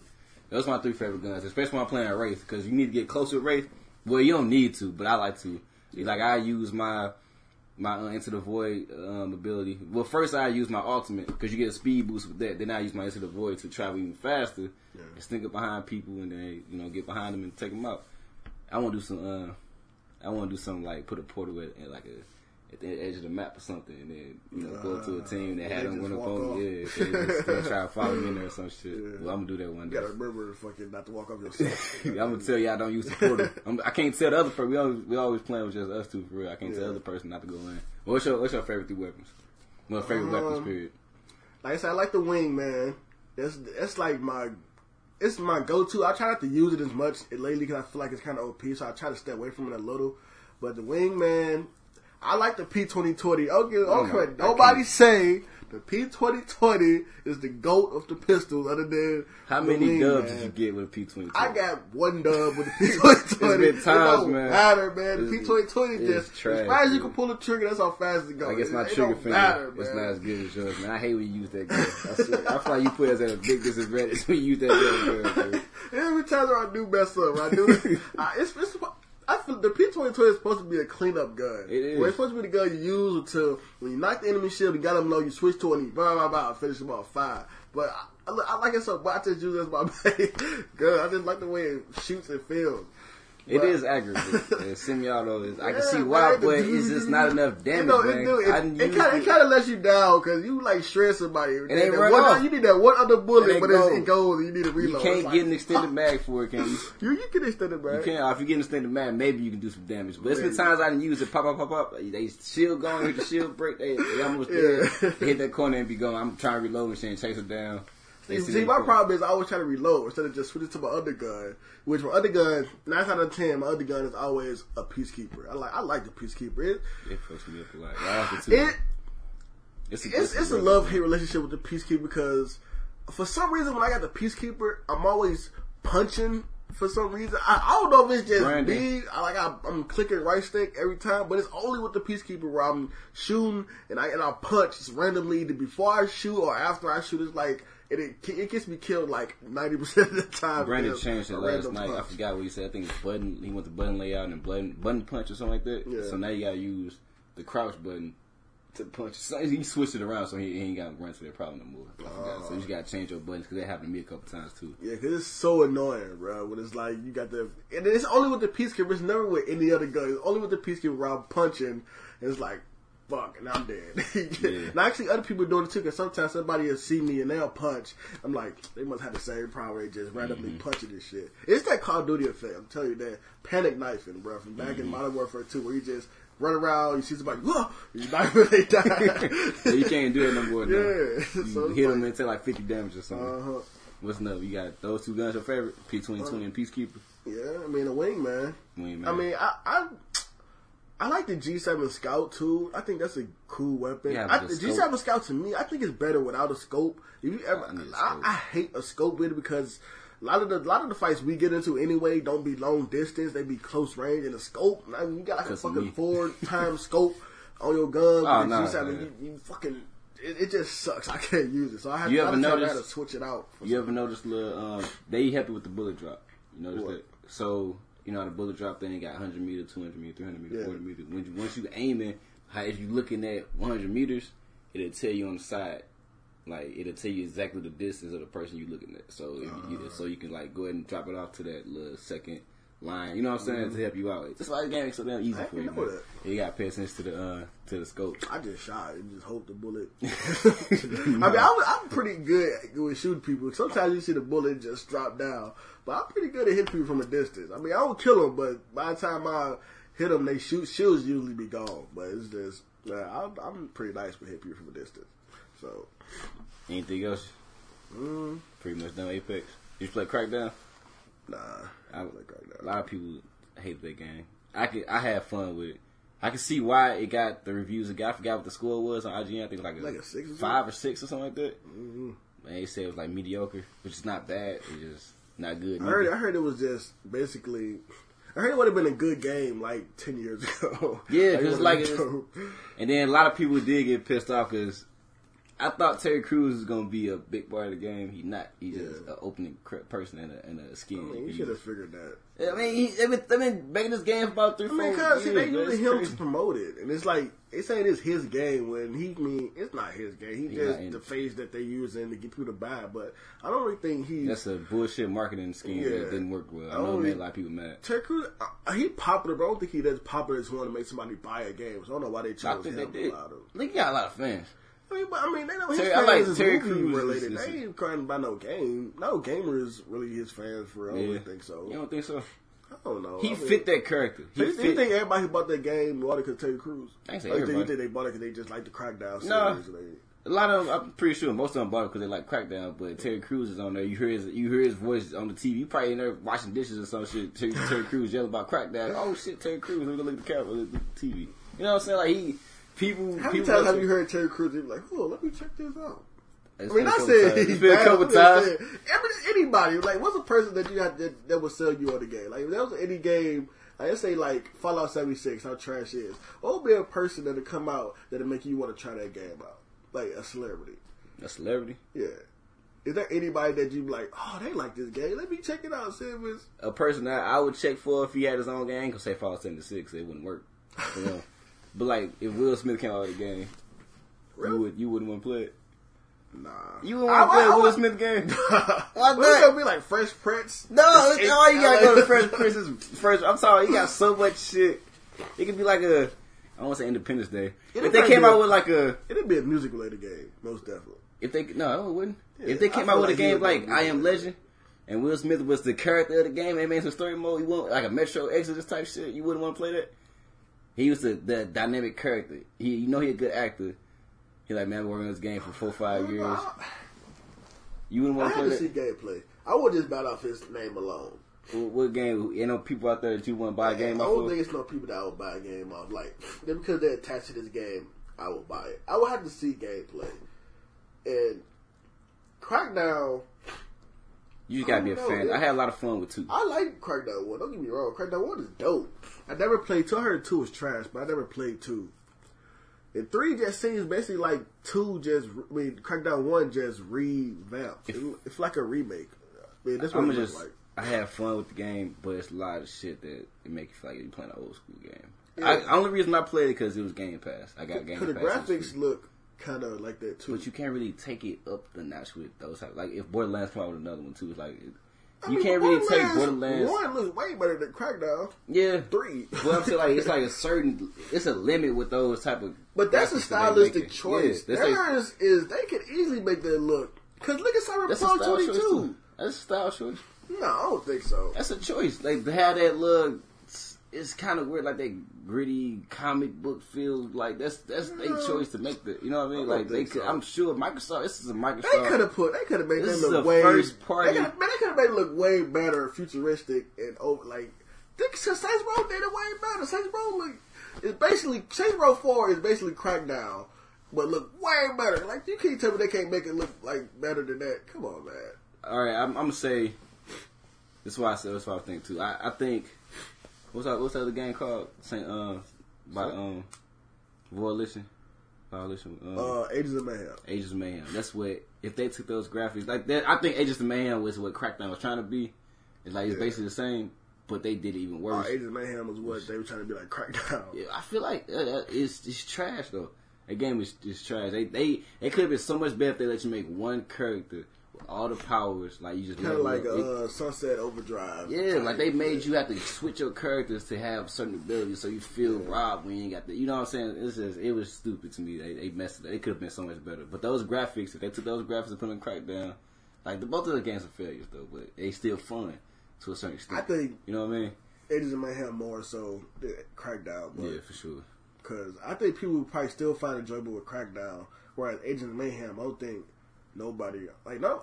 Those are my three favorite guns, especially when I'm playing a Wraith, because you need to get close with Wraith. Well, you don't need to, but I like to. Like I use my my uh, into the void um, ability. Well, first I use my ultimate because you get a speed boost with that. Then I use my into the void to travel even faster and sneak up behind people and then you know get behind them and take them out. I want to do some. Uh, I want to do something like put a portal at, at like a at the edge of the map or something, and then you know go to a team that had them just a up walk on off. me. Yeah, they try to follow me in there or some shit. <laughs> Yeah. Well, I'm gonna do that one You day. gotta remember fucking not to walk off yourself. <laughs> I'm gonna tell y'all don't use the portal. I'm, I can't tell the other person. We always we always playing with just us two for real. I can't tell the other person not to go in. What's your What's your favorite three weapons? Well, favorite weapons Um, period. like I said, I like the wing, man. That's that's like my it's my go to. I try not to use it as much lately because I feel like it's kind of OP, so I try to stay away from it a little. But the wing, man, I like the P twenty twenty. Okay, Oh okay. I Nobody say the P twenty twenty is the goat of the pistols, other than How many wing, dubs man. did you get with P twenty twenty? I got one dub with the <laughs> P twenty twenty. It's been times, it don't man. matter, man. The P twenty twenty just trash, as fast as you can pull the trigger, that's how fast it goes. I guess my it, trigger finger matter, is not as good as yours, man. I hate when you use that gun. I, I feel like you put us at a big disadvantage <laughs> when you use that gun. <laughs> Every time I do mess up, I do. I, it's, it's, I feel the P twenty twenty is supposed to be a cleanup gun. It is. Well, it's supposed to be the gun you use until when you knock the enemy shield, you got them low, you switch to it, and you blah blah blah, finish them off five. But I, I, I like it so much. I just use it as my <laughs> main gun. I just like the way it shoots and feels. It But- is accurate. <laughs> and semi-auto is. I can see why, but it's just not enough damage, it man. do- It, it, kind, it. kind of lets you down because you like shred somebody. It ain't run one, off. You need that one other bullet, It but go. it's, it goes and you need a reload. You can't like, get an extended <laughs> mag for it, can you? You, you can extend it, man. You can't. If you get an extended mag, maybe you can do some damage. But it's been times I didn't use it. Pop, pop, pop, pop. They shield going, hit the shield break. They, they almost <laughs> Yeah. dead. Hit that corner and be going. I'm trying to reload and shit and chase them down. See, they my problem is I always try to reload instead of just switching to my other gun. Which my other gun, nine out of ten, my other gun is always a peacekeeper. I like I like the peacekeeper. It, It fucks me up a lot. It it's it's it's a love hate relationship with the peacekeeper because for some reason when I got the peacekeeper, I'm always punching. For some reason, I, I don't know if it's just Brandon. me. I like I, I'm clicking right stick every time, but it's only with the peacekeeper where I'm shooting and I and I punch just randomly either before I shoot or after I shoot. It's like it it, it gets me killed like ninety percent of the time. Brandon changed it last night. I forgot what he said. I think it's button. He went to button layout and button button punch or something like that. Yeah. So now you gotta use the crouch button to punch. So he switched it around so he, he ain't got to run to that problem no more. Forgot. So you just gotta change your buttons because that happened to me a couple times too. Yeah, because it's so annoying, bro. When it's like you got the, and it's only with the peacekeeper. It's never with any other gun. It's only with the peacekeeper where I'm punching. It's like, fuck, and I'm dead. <laughs> Yeah. Now, actually, other people doing it too, because sometimes somebody will see me and they'll punch. I'm like, they must have the same power. They just randomly Mm-hmm. punching this shit. It's that Call of Duty effect. I'm telling you that panic knifing, bro, from back Mm-hmm. in Modern Warfare 2, where you just run around, you see somebody, whoa, you knife and <laughs> they die. <laughs> you can't do it no more. Yeah. You So hit like- them and take like 50 damage or something. Uh huh. What's up? You got those two guns your favorite? P2020 and Peacekeeper? Yeah, I mean a wingman. Wingman. I mean, I, I I like the G7 Scout too. I think that's a cool weapon. Yeah, I, the the G7 Scout to me, I think it's better without a scope. If you ever, I I. I hate a scope with it because a lot of the a lot of the fights we get into anyway don't be long distance. They be close range and a scope. I mean, you got like a fucking me. four <laughs> time scope on your gun. Oh, nah, G7, you, you fucking. It, it just sucks. I can't use it, so I have You I ever have to noticed- to switch it out. You ever notice little um they help you with the bullet drop? You notice What? that? So you know how the bullet drop thing got 100 meter, 200 meter, 300 meter, Yeah. 400 meter. When you, once you aiming, how if you looking at 100 meters, it'll tell you on the side. Like it'll tell you exactly the distance of the person you looking at. So if you, Uh-huh. so you can like go ahead and drop it off to that little second line. You know what I'm saying to help you out. That's why the game is so damn easy Mm-hmm. I for you. know. You got to pay attention to the uh to the scope. I just shot and just hope the bullet. <laughs> I mean, I'm, I'm pretty good with shooting people. Sometimes you see the bullet just drop down, but I'm pretty good at hitting people from a distance. I mean, I don't kill them, but by the time I hit them, they shoot shields usually be gone. But it's just, I'm, I'm pretty nice with hitting people from a distance. So, Anything else? mm, Pretty much done Apex. You play Crackdown? Nah, I I like right A lot of people hate that game. I could, I had fun with it. I can see why it got the reviews it got. I forgot what the score was on IGN. I think it was like a, Like a six or five or six or something like that. hmm Man, they said it was like mediocre, which is not bad. It's just not good. I heard. I heard it was just basically. I heard it would have been a good game like ten years <laughs> ago. Yeah, would've like been. And then a lot of people did get pissed off because I thought Terry Crews was gonna be a big part of the game. He not. He's just an opening person and a, and a skin. I mean, you should have figured that. I mean, he, they've been, they've been making this game for about three, I mean, years. cause see, they using him crazy. to promote it, and it's like they saying it's his game when he mean it's not his game. He He just the face that they using to get people to buy. But I don't really think he's That's a bullshit marketing scheme Yeah. that didn't work well. I I know it made a lot of people mad. Terry Crews. Uh, he popular, but I don't think he does popular as one to make somebody buy a game. So I don't know why they chose I think him. they did. a lot of- Look, he got a lot of fans. I mean, but I mean, they know his Terry- I fans like is Terry movie Crews related. is- is- they ain't crying about no game. No gamer is really his fans for real. I don't think so. You don't think so? I don't know. He I mean, fit that character. He So fit. you think everybody who bought that game bought it because Terry Crews? I ain't say Or you think-. You think they bought it because they just like the Crackdown series? No. they- a lot of them, I'm pretty sure most of them bought it because they like Crackdown. But Terry Crews is on there. You hear his, you hear his voice on the TV. You probably in there washing dishes or some shit. Terry, Terry Crews yelling about Crackdown. Oh shit, Terry Crews. Let me go look at the camera, look at the TV. You know what I'm saying? Like he, people. How many people times have you heard Terry Crews be like, "Oh, let me check this out"? It's I mean, I said times. he's been a couple <laughs> times. anybody, like, what's a person that you had that, that would sell you on the game? Like, if there was any game, like, let's say like Fallout seventy six, how trash it is. What would be a person that'll come out that'll make you want to try that game out? Like a celebrity, A celebrity. yeah. Is there anybody that you be like, oh, they like this game? Let me check it out. See if it's a person that I would check for if he had his own game, cause say Fallout 76, it wouldn't work. You <laughs> know? But like if Will Smith came out with a game, Really? you would you wouldn't want to play it. nah. You wouldn't want to I- play I- a I Will would- Smith game. <laughs> What's not? gonna be like Fresh Prince? No, It's- all you gotta go to Fresh <laughs> Prince's first. I'm sorry, he got so much shit. It could be like a I don't want to say Independence Day. It if they came out a- with like a It'd be a music related game, most definitely. if they no, it wouldn't. Yeah, if they came out with like a game like I Am. Legend. And Will Smith was the character of the game. They made some story mode. You want like a Metro Exodus type shit. You wouldn't want to play that. He was the, the dynamic character. He, you know, he a good actor. He like man, I've been working on this game for four, five years. You wouldn't want to play to see that. gameplay. I would just bat off his name alone. What, what game? You know, people out there that you want to buy a game I don't think it's no people that I would buy a game off. Like, <sniffs> because they're attached to this game, I will buy it. I would have to see gameplay. And Crackdown, You just gotta be a don't fan. know. I had a lot of fun with two. I like Crackdown 1. Don't get me wrong. Crackdown 1 is dope. I never played 2. I heard 2 was trash, but I never played 2. And 3 just seems basically like 2 just, I mean, Crackdown 1 just revamped. It, it's like a remake. I mean, that's what I'm just. like. I had fun with the game, but it's a lot of shit that it make you feel like you're playing an old school game. Yeah. I, only reason I played it because it was Game Pass. I got Game Pass. the graphics look kind of like that too. But you can't really take it up the notch with those type. Like if Borderlands come out with another one too, it's like it, I You mean, can't really take Borderlands. One looks way better than Crackdown. Yeah, Three. But I'm saying like it's like a <laughs> certain, it's a limit with those type of. But that's a graphics that they stylistic choice. Yeah, that's like- Theirs is they could easily make that look. Cause look at Cyberpunk style 22. That's a style choice. No, I don't think so. That's a choice. Like to have that look, it's, it's kind of weird. Like that gritty comic book feel. Like that's that's their choice to make the. You know what I mean? I Like they think could. so. I'm sure Microsoft. This is a Microsoft. They could have put. They could have made This them look a way. first party- They could have man, they could have made it look way better, futuristic, and over like. Think Saints Row did it way better. Saints Row look. It's basically Saints Row Four is basically Crackdown, but look way better. Like you can't tell me they can't make it look like better than that. Come on, man. All right, I'm, I'm gonna say. This is why I said. That's what I think too. I, I think. What's that? What's the other game called? Saint uh by um Volition. Volition. Um, Uh, Agents of Mayhem. Agents of Mayhem. That's what if they took those graphics like that. I think Agents of Mayhem was what Crackdown was trying to be. It's like it's basically the same, but they did it even Uh, worse. Agents of Mayhem was what they were trying to be like Crackdown. Yeah, I feel like uh, uh, it's it's trash though. That game is is trash. They they it could have been so much better if they let you make one character all the powers. Like you just Kind of like. It- uh, Sunset Overdrive. Yeah, like they made you have to switch your characters to have certain abilities, so you feel Yeah. robbed when you ain't got the. You know what I'm saying? It's just it was stupid to me. They they messed it. up. It could have been so much better. But those graphics, if they took those graphics and put them in Crackdown, like the both of the games are failures though, but they still fun to a certain extent. I think you know what I mean? Agents of Mayhem more so than Crackdown. But Yeah, for sure. Because I think people would probably still find enjoyable with Crackdown, whereas Agents of Mayhem, I don't think nobody like no,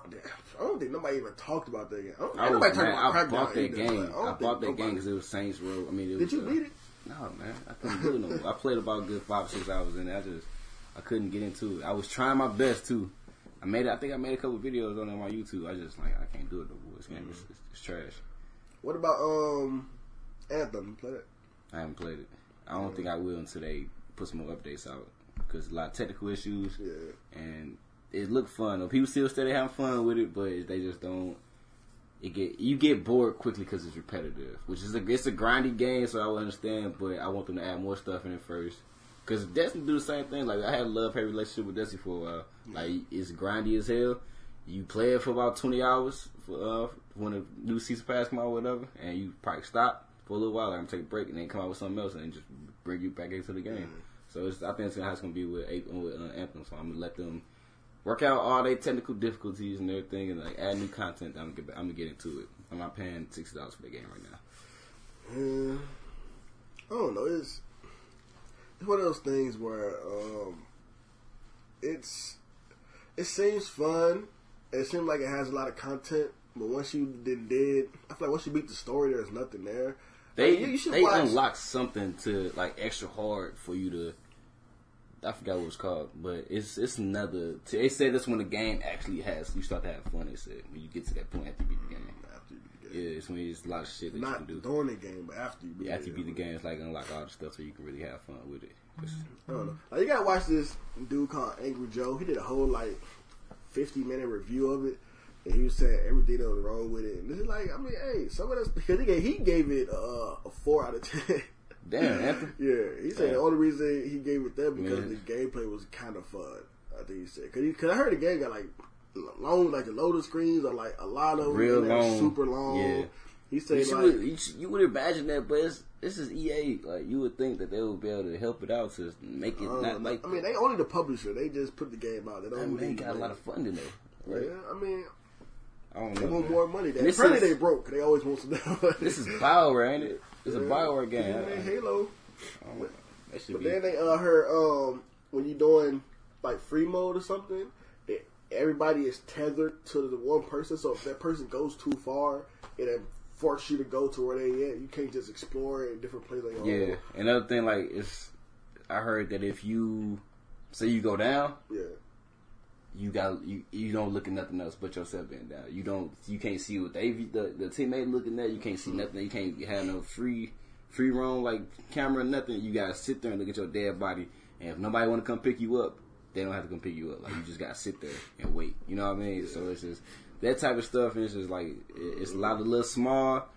I don't think nobody even talked about that game. I, don't, I was nobody talking about I bought that either, game. I, don't bought that game because it was Saints Row. I mean, it Did you uh, beat it? No, man. I couldn't do it no. I played about a good five or six hours in it. I just I couldn't get into it. I was trying my best too. I made. I think I made a couple videos on it on my YouTube. I just like I can't do it no more. This game is it's, it's trash. What about um Anthem? Play that? I haven't played it. I don't think I will until they put some more updates out because a lot of technical issues Yeah. and it looked fun. though. People still say they having fun with it, but they just don't. It get you get bored quickly because it's repetitive, which is a it's a grindy game, so I would understand. But I want them to add more stuff in it first, because Destiny do the same thing. Like I had a love hate relationship with Destiny for a while. Like it's grindy as hell. You play it for about twenty hours for uh, when a new season pass come out, or whatever, and you probably stop for a little while. Like I'm take a break and then come out with something else and then just bring you back into the game. So it's, I think it's how it's gonna be with, with uh, Anthem. So I'm gonna let them work out all their technical difficulties and everything, and like add new content. I'm gonna get, I'm gonna get into it. I'm not paying sixty dollars for the game right now. Yeah. I don't know. It's it's one of those things where um, it's it seems fun. It seems like it has a lot of content, but once you did, did I feel like once you beat the story, there's nothing there. They you- you should they watch- unlock something to like extra hard for you to. I forgot what it's called, but it's it's another. They said that's when the game actually has you start to have fun. They said when you get to that point after you beat the game. after you beat the game. Yeah, it's when it's a lot of shit that Not you can do. during the game, but after you beat Yeah, after you beat the game, it's like unlock all the stuff so you can really have fun with it. 'Cause I don't know. Like, you gotta watch this dude called Angry Joe. He did a whole like fifty minute review of it, and he was saying everything that was wrong with it. And this is like, I mean, hey, some of that's because he gave, he gave it uh, a four out of ten. <laughs> Damn, Anthem. <laughs> yeah, he said the only reason he gave it that because Man. the gameplay was kind of fun. I think he said because cause I heard the game got like long, like the loading screens are like a lot of them, Real they're long. super long. Yeah. He said should- like. you, you would imagine that, but it's, this is EA. Like you would think that they would be able to help it out to make it uh, not like. I mean, they only the publisher. They just put the game out. They don't I mean, they got a lot of funding though. Right? Yeah, I mean, I don't They know. want man. more money. Apparently is- they broke. They always want some. This is Bioware, ain't it? It's a Bioware game. Yeah, I- Halo. That should But be. then they uh, heard um, when you're doing like free mode or something, it, everybody is tethered to the one person. So if that person goes too far, it then forces you to go to where they at. You can't just explore in different places your Yeah. Another thing, like, it's. I heard that if you say you go down, Yeah. You got you you don't look at nothing else but yourself being down. You don't you can't see what they the the teammate looking at. You can't see nothing. You can't have no free free roam like camera nothing. You gotta sit there and look at your dead body. And if nobody want to come pick you up, they don't have to come pick you up. Like you just gotta sit there and wait. You know what I mean? So it's just that type of stuff. And it's just like it's a lot of little small,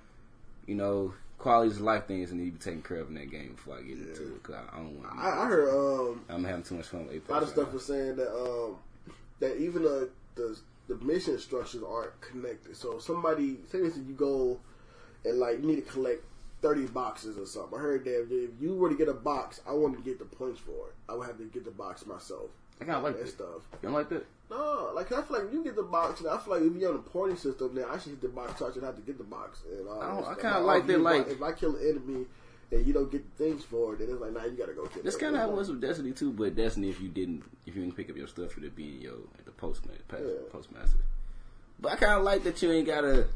you know, qualities of life things that need to be taken care of in that game before I get into it. Cause I, I don't want. I, I heard um, I'm having too much fun with Apex. a lot of stuff was saying that um, that even the the the mission structures aren't connected. So if somebody say this, you go and like you need to collect thirty boxes or something. I heard that if you were to get a box, I wanted to get the points for it. I would have to get the box myself. I kind of like that that. stuff. You don't like that? No, like I feel like if you get the box, and I feel like if you're on the porting system, then I should get the box. So I should have to get the box. And all I don't- I kinda oh, like that, like- if I kill an enemy and you don't get things for it, then it's like, nah, you gotta go kill. That's kind of how it was with Destiny too. But Destiny, if you didn't, if you didn't pick up your stuff, it'd be your at the postman, pass, Yeah. postmaster. But I kind of like that you ain't gotta,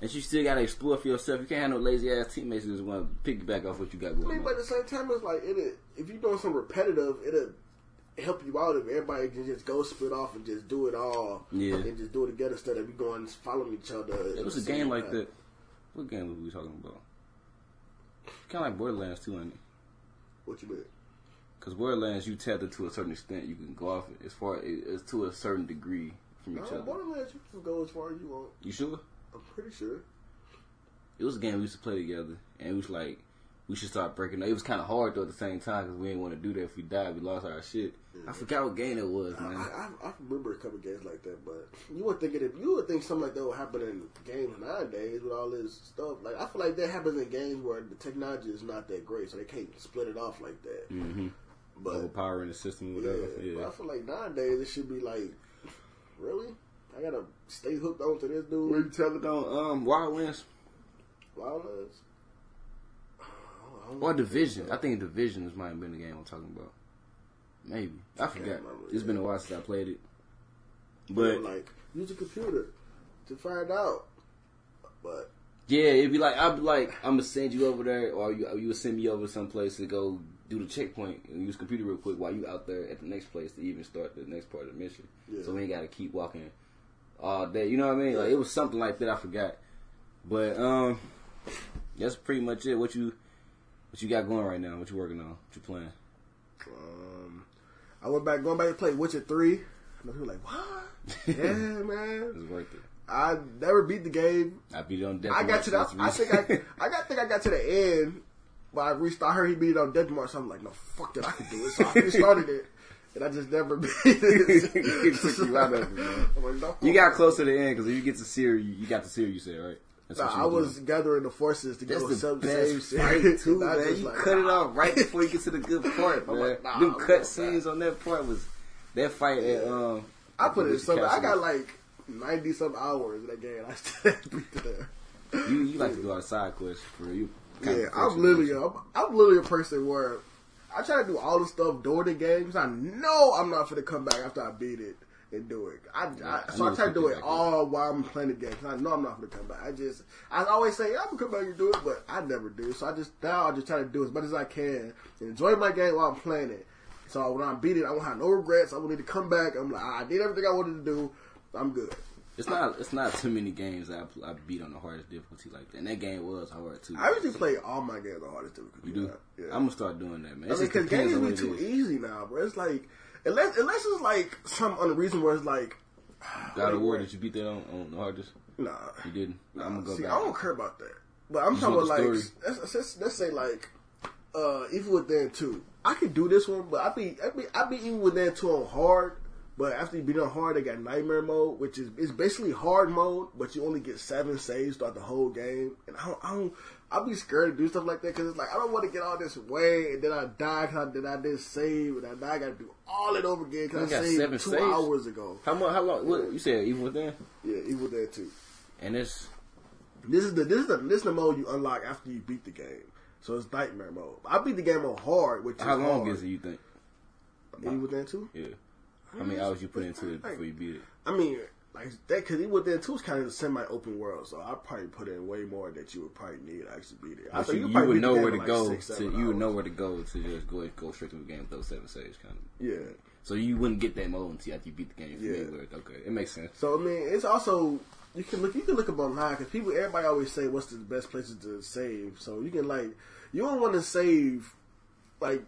that you still gotta explore for yourself. You can't have no lazy ass teammates who just want to piggyback off what you got I going mean, on. but at the same time, it's like it. If you're doing some repetitive, it'll help you out if everybody can just go split off and just do it all. Yeah. and just do it together instead of you going following each other. It was a game like that. What game were we talking about? Kind of like Borderlands too, ain't it? What you mean? Because Borderlands, you tethered to a certain extent. You can go off it as far as to a certain degree from each No, other. Borderlands, you can go as far as you want. You sure? I'm pretty sure. It was a game we used to play together, and it was like we should start breaking. It was kind of hard though at the same time because we didn't want to do that. If we died, we lost our shit. I forgot what game it was, I, man. I, I remember a couple games like that, but you would think it. If you would think something like that would happen in games nowadays with all this stuff. Like I feel like that happens in games where the technology is not that great, so they can't split it off like that. hmm But Overpowering the system, or yeah, whatever. but Yeah. I feel like nowadays it should be like, really, I gotta stay hooked on to this dude. Where you tell it on um Wildlands Wildlands. <sighs> or Division? I think Division might have been the game I'm talking about. Maybe I forgot. It's been a while since I played it. But like, use a computer to find out. But yeah, it'd be like I'd be like I'm gonna send you over there, or you you would send me over someplace to go do the checkpoint and use computer real quick while you out there at the next place to even start the next part of the mission. Yeah. So we ain't gotta keep walking all day. You know what I mean? Like it was something like that. I forgot. But um, that's pretty much it. What you what you got going right now? What you working on? What you playing? um, I went back, going back to play Witcher three. And people were like, what? <laughs> yeah, man. It's worth it. I never beat the game. I beat it on death. I got to the. I think. I. I got. think I got to the end. But I reached. I heard he beat it on Death March. So I'm like, no, fuck that. I can do it. So I <laughs> restarted it, and I just never beat it. <laughs> It took you out of it, man. Like, no, You got close to the end because if you get to Syria, you, you got to Syria. You said right. That's Nah, I was doing. gathering the forces to That's go sub save fight too, man. You like, cut it off right before you get to the good <laughs> part, man. like, nah, Them cut scenes on that part was that fight at um. I put it in with. I got like ninety some hours in that game. I still <laughs> beat it. You you like to do all the side quests for. You Yeah, I'm literally, don't I'm, I'm literally a person where I try to do all the stuff during the game because I know I'm not going to come back after I beat it and do it. I, Yeah, I, I so I need try to to do it all while I'm playing the game because I know I'm not going to come back. I just, I always say I'm gonna come back and do it, but I never do. So I just now I just try to do as much as I can and enjoy my game while I'm playing it. So when I beat it, I won't have no regrets. I won't need to come back. I'm like, I did everything I wanted to do. I'm good. It's not it's not too many games that I, I beat on the hardest difficulty like that. And that game was hard too. I usually play all my games the hardest difficulty. you do. Yeah. I'm gonna start doing that, man. I mean, just because games on be too easy now, bro. It's like unless unless it's like some unreason where it's like <sighs> God of War, did you beat that on, on the hardest? Nah, You didn't. I'm gonna go see, back. I don't care about that. But I'm You talking about like let's, let's, let's say like uh Evil Within two. I could do this one, but I be I be I be Evil Within two on hard. But after you beat it on hard, they got Nightmare mode, which is it's basically hard mode, but you only get seven saves throughout the whole game. And I don't, I don't I'll be scared to do stuff like that because it's like I don't want to get all this way and then I die because I did I did save and I, now I got to do all it over again because I got saved seven two saves? hours ago. How much? How long? What you said? Evil Within? Yeah, Evil Dead too. And it's This is the this is the this is the mode you unlock after you beat the game. So it's nightmare mode. I beat the game on hard, which how is long hard. is it? You think? Evil Within too? Yeah. How many hours you put into it before you beat it? I mean, like that because Evil Within two is kind of a semi-open world, so I probably put in way more that you would probably need to actually beat it. I But thought you, you would know where to like, go. six, to, you would know where to go to just go go straight to the game with those seven saves, kind of. Yeah. So you wouldn't get that mode until after you beat the game. Yeah. Yeah. Okay, it makes sense. So I mean, it's also you can look you can look up online because people everybody always say what's the best places to save. So you can like you don't want to save like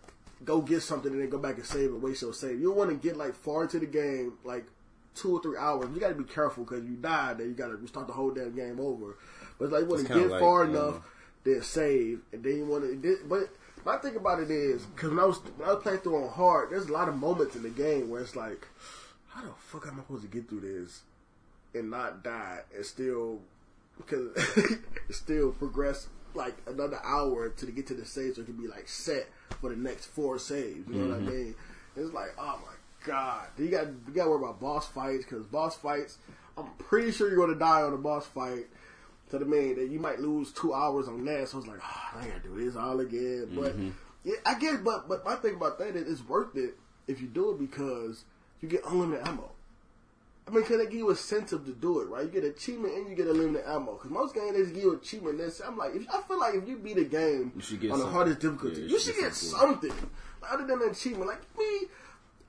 go get something and then go back and save and waste your save. You don't want to get like far into the game like two or three hours. You got to be careful because you die, then you got to restart the whole damn game over. But like you want to get like, far um, enough, then save, and then you want to. But my thing about it is because when I was when I was playing through on hard, there's a lot of moments in the game where it's like, how the fuck am I supposed to get through this? and not die and still because <laughs> still progress like another hour to get to the save so it can be like set for the next four saves. You know what I mm-hmm. mean? It's like, oh my god, you got you got to worry about boss fights because boss fights. I'm pretty sure you're going to die on a boss fight. To the main that you might lose two hours on that. So it's like, oh, I gotta do this all again. But mm-hmm. yeah, I get. But but my thing about that is it's worth it if you do it because you get unlimited ammo. I mean, because they give you a incentive to do it, right? You get achievement and you get unlimited ammo. Because most games they just give you achievement. This I'm like, if I feel like if you beat a game You get on the hardest difficulty, Yeah, you should get something Like, other than an achievement. Like me,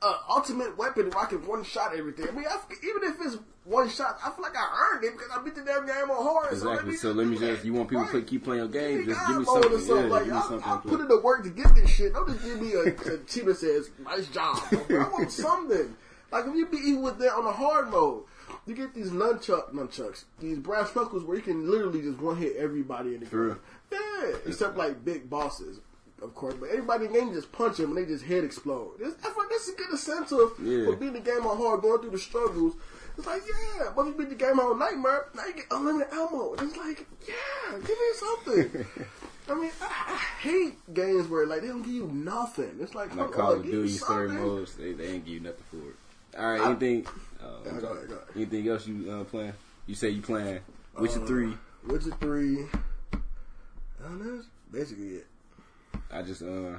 uh, ultimate weapon I can one shot everything. I mean, I, even if it's one shot, I feel like I earned it because I beat the damn game on hard. Exactly. So let me do just. that. You want people Right. to keep playing your game? Just give me something. something. Yeah, like, give me I, something. I to put in the work to get this shit. Don't just give me a, a achievement says nice job. <laughs> I want something. Like if you be even with that on the hard mode, you get these nunchuck nunchucks, these brass knuckles where you can literally just one hit everybody in the True. game. Yeah, except like big bosses. Of course, but everybody in the game just punch them and they just head explode. This, feel like this is get a sense of Yeah. for beating the game on hard, going through the struggles. It's like, yeah, but if you beat the game on Nightmare, now you get unlimited ammo. It's like, yeah, give me something. <laughs> I mean, I, I hate games where like they don't give you nothing. It's like, Like Call of Duty story modes, they, they ain't give you nothing for it. All right, anything? Uh, Yeah, go ahead, go ahead. anything else you uh, playing? You say you playing Witcher Uh, three? Witcher three. And that's basically it. I just uh,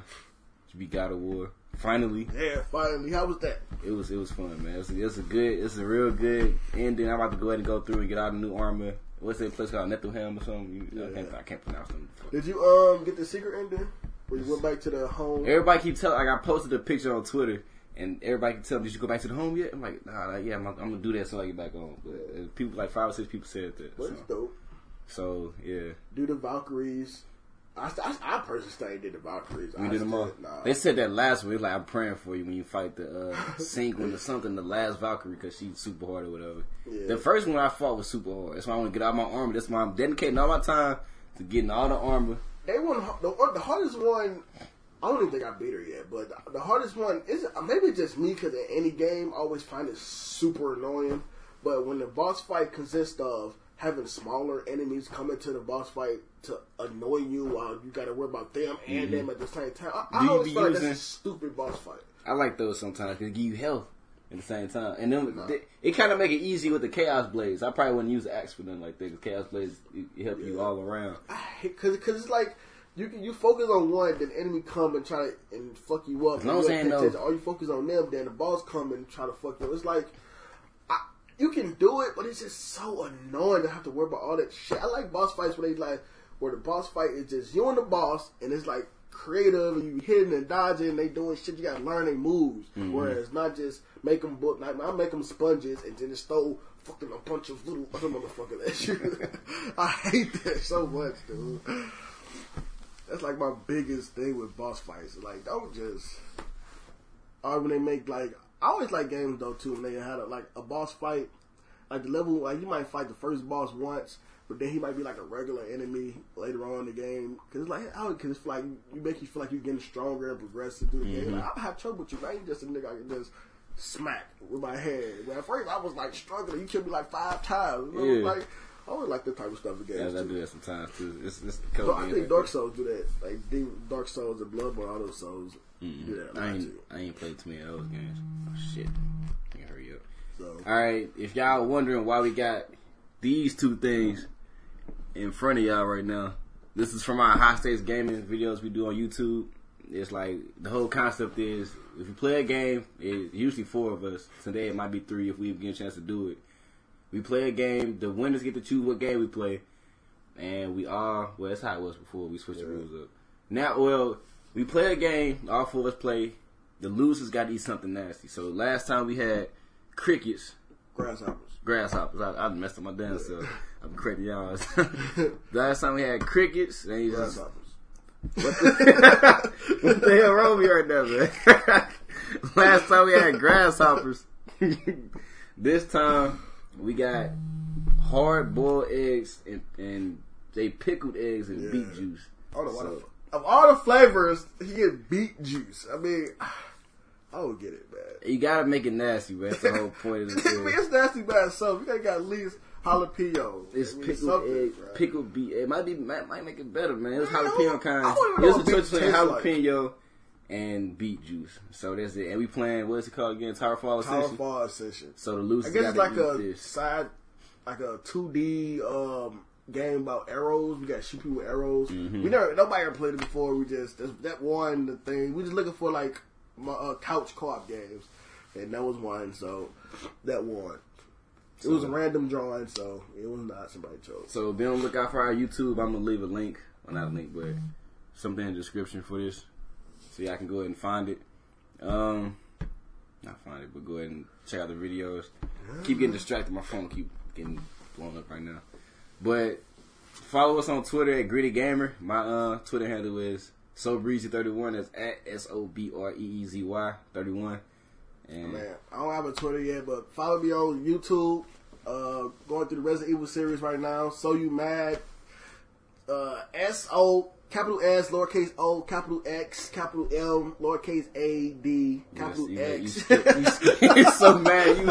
beat God of War. Finally, Yeah, finally. How was that? it was it was fun, man. It's a, it's a good, it's a real good ending. I'm about to go ahead and go through and get all the new armor. What's that place called? Nethelheim or something? You, I, can't, Yeah. I can't pronounce them. Did you um get the secret ending? Where you went back to the home? Everybody keep telling. Like I posted a picture on Twitter, and everybody can tell me, "Did you go back to the home yet?" I'm like, "Nah, like, yeah, I'm, I'm gonna do that so I get back home." But uh, people, like five or six people said that. But So, it's dope. so yeah, Do the Valkyries. I, I, I personally stayed did the Valkyries. we I did them all. Nah. They said that last week. Like I'm praying for you when you fight the uh, Single or something, the last Valkyrie, because she's super hard or whatever. Yeah. The first one I fought was super hard. That's why I want to get out my armor. That's why I'm dedicating all my time to getting all the armor. They won the, the hardest one. I don't even think I beat her yet, but the hardest one is maybe just me because in any game I always find it super annoying. But when the boss fight consists of having smaller enemies come into the boss fight to annoy you while you got to worry about them and mm-hmm. them at the same time, I, I always feel like that's a stupid boss fight. I like those sometimes because give you health at the same time, and then Nah. they, it kind of make it easy with the chaos blades. I probably wouldn't use the axe for them like that. 'cause chaos blades help you all around. Because cause it's like you can, you focus on one, then the enemy come and try to and fuck you up. As long and as you ain't no- pay attention. Or you focus on them, then the boss come and try to fuck you. up. It's like I, you can do it, but it's just so annoying to have to worry about all that shit. I like boss fights where they like where the boss fight is just you and the boss, and it's like creative and you hitting and dodging. And they doing shit. You got to learn their moves. Mm-hmm. Whereas not just make them book. Like, I make them sponges and then just throw fucking a bunch of little other motherfuckers at you. <laughs> I hate that so much, dude. That's like my biggest thing with boss fights. Like, don't just. Or when they make like, I always like games though too. When they had a, like a boss fight, like the level, like you might fight the first boss once, but then he might be like a regular enemy later on in the game. Because it's like, I because it's like you make you feel like you're getting stronger and progressive through the game. Mm-hmm. Like, I have trouble with you. I ain't just a nigga I can just smack with my head. When at first I was like struggling. You killed me like five times. You know? Yeah. Like I always like that type of stuff in Yeah. I do that sometimes too. It's it's So I think Dark Souls do that. Like Demon- Dark Souls and Bloodborne, all those souls do that I ain't too. I ain't played too many of those games. Oh, shit, I Can't hurry up. So All right, if y'all wondering why we got these two things in front of y'all right now, this is from our high stakes gaming videos we do on YouTube. It's like the whole concept is if you play a game, it's usually four of us. Today it might be three if we get a chance to do it. We play a game. The winners get to choose what game we play, and we all well that's how it was before we switched the rules up. Now, well, we play a game. All four of us play. The losers got to eat something nasty. So last time we had crickets grasshoppers. grasshoppers. I, I messed up my damn self. I'm correcting y'all. <laughs> Last time we had crickets, and Grasshoppers. what the, <laughs> what the hell wrong with me right now, man? <laughs> Last time we had grasshoppers. this time we got hard boiled eggs and, and they pickled eggs and Yeah. beet juice. Oh, know So- the of all the flavors, he get beet juice. I mean, <sighs> I don't get it, man. You gotta make it nasty, man. That's the whole <laughs> point of the I mean, it's nasty by itself. You gotta got at least jalapeno. It's I mean, pickled egg, pickled beet. It might be might, might make it better, man. It was Man, I jalapeno kind. I don't even It know was a beet between tastes like. And beet juice. So that's it. And we playing what's it called again? Tower Fall Tower Ascension. Fall Ascension. So the loose. I guess it's like a this. side, like a two D um, game about arrows. We got shoot people with arrows. Mm-hmm. We never nobody ever played it before. We just that one the thing. We just looking for like my, uh, couch co-op games, and that was one. So that won. It was a random drawing, so it was not somebody chose. So be on the lookout for our YouTube. I'm gonna leave a link, well not a link, but something in the description for this, so y'all can go ahead and find it. Um, not find it, but go ahead and check out the videos. Keep getting distracted. My phone keep getting blown up right now. But follow us on Twitter at Gritty Gamer. My uh Twitter handle is SoBreezy31. That's at S O B R E E Z Y 31. And Man, I don't have a Twitter yet, but follow me on YouTube. Uh, going through the Resident Evil series right now. So you mad? Uh, S O capital S lowercase O capital X capital M lowercase A D capital Yes, you- X. You, you, you, <laughs> you're so mad. You, <laughs> <laughs>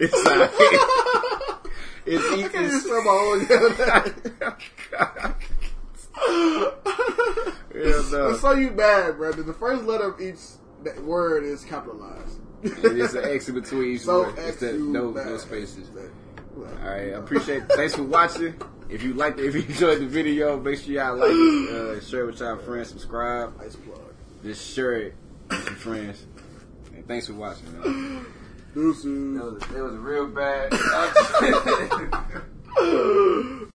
it's like, it's I easy. can't even spell my own Yeah, no. So you mad, brother? The first letter of each word is capitalized. And it's an X in between each So word. X that no no spaces. Right. All right, I appreciate. It. Thanks for watching. If you liked, if you enjoyed the video, make sure y'all like it, uh, share it with y'all friends, subscribe. Nice plug. Just share it with your friends. And thanks for watching. Man. Deuces. It was, it was real bad. <laughs> <laughs>